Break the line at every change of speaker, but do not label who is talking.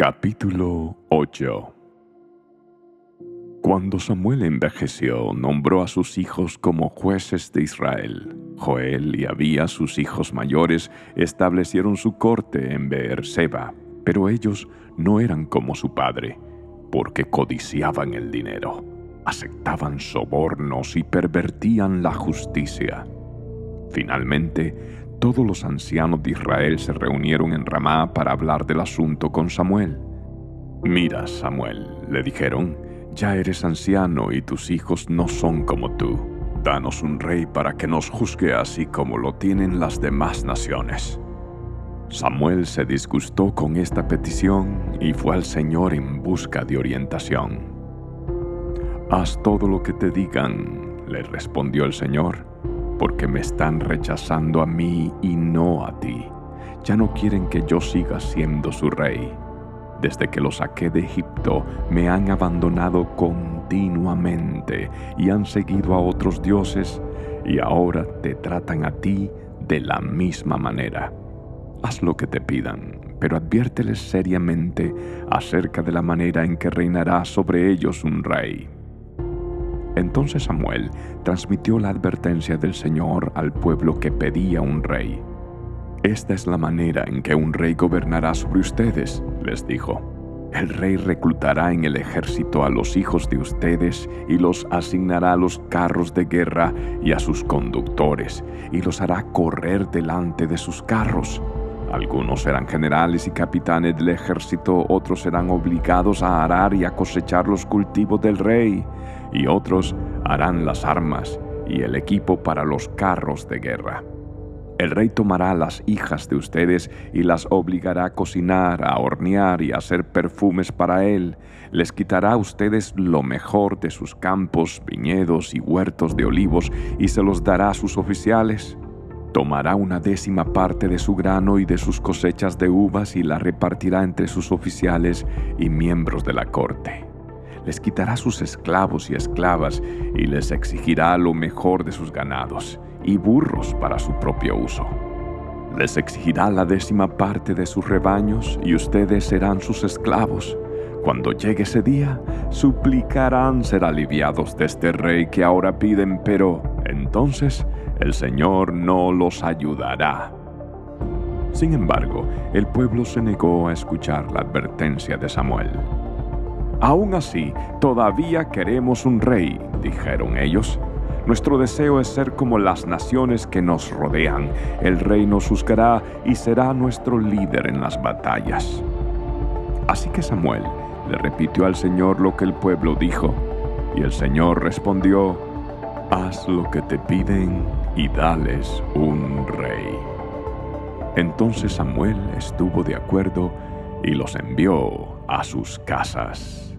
Capítulo 8 Cuando Samuel envejeció, nombró a sus hijos como jueces de Israel. Joel y Abía, sus hijos mayores, establecieron su corte en Beerseba, pero ellos no eran como su padre, porque codiciaban el dinero, aceptaban sobornos y pervertían la justicia. Finalmente, todos los ancianos de Israel se reunieron en Ramá para hablar del asunto con Samuel. Mira, Samuel, le dijeron, ya eres anciano y tus hijos no son como tú. Danos un rey para que nos juzgue así como lo tienen las demás naciones. Samuel se disgustó con esta petición y fue al Señor en busca de orientación. Haz todo lo que te digan, le respondió el Señor porque me están rechazando a mí y no a ti. Ya no quieren que yo siga siendo su rey. Desde que lo saqué de Egipto, me han abandonado continuamente y han seguido a otros dioses y ahora te tratan a ti de la misma manera. Haz lo que te pidan, pero adviérteles seriamente acerca de la manera en que reinará sobre ellos un rey. Entonces Samuel transmitió la advertencia del Señor al pueblo que pedía un rey. Esta es la manera en que un rey gobernará sobre ustedes, les dijo. El rey reclutará en el ejército a los hijos de ustedes y los asignará a los carros de guerra y a sus conductores, y los hará correr delante de sus carros. Algunos serán generales y capitanes del ejército, otros serán obligados a arar y a cosechar los cultivos del rey y otros harán las armas y el equipo para los carros de guerra. El rey tomará las hijas de ustedes y las obligará a cocinar, a hornear y a hacer perfumes para él. Les quitará a ustedes lo mejor de sus campos, viñedos y huertos de olivos y se los dará a sus oficiales. Tomará una décima parte de su grano y de sus cosechas de uvas y la repartirá entre sus oficiales y miembros de la corte les quitará sus esclavos y esclavas y les exigirá lo mejor de sus ganados y burros para su propio uso. Les exigirá la décima parte de sus rebaños y ustedes serán sus esclavos. Cuando llegue ese día, suplicarán ser aliviados de este rey que ahora piden, pero entonces el Señor no los ayudará. Sin embargo, el pueblo se negó a escuchar la advertencia de Samuel. Aún así, todavía queremos un rey, dijeron ellos. Nuestro deseo es ser como las naciones que nos rodean. El rey nos juzgará y será nuestro líder en las batallas. Así que Samuel le repitió al Señor lo que el pueblo dijo, y el Señor respondió, Haz lo que te piden y dales un rey. Entonces Samuel estuvo de acuerdo y los envió a sus casas.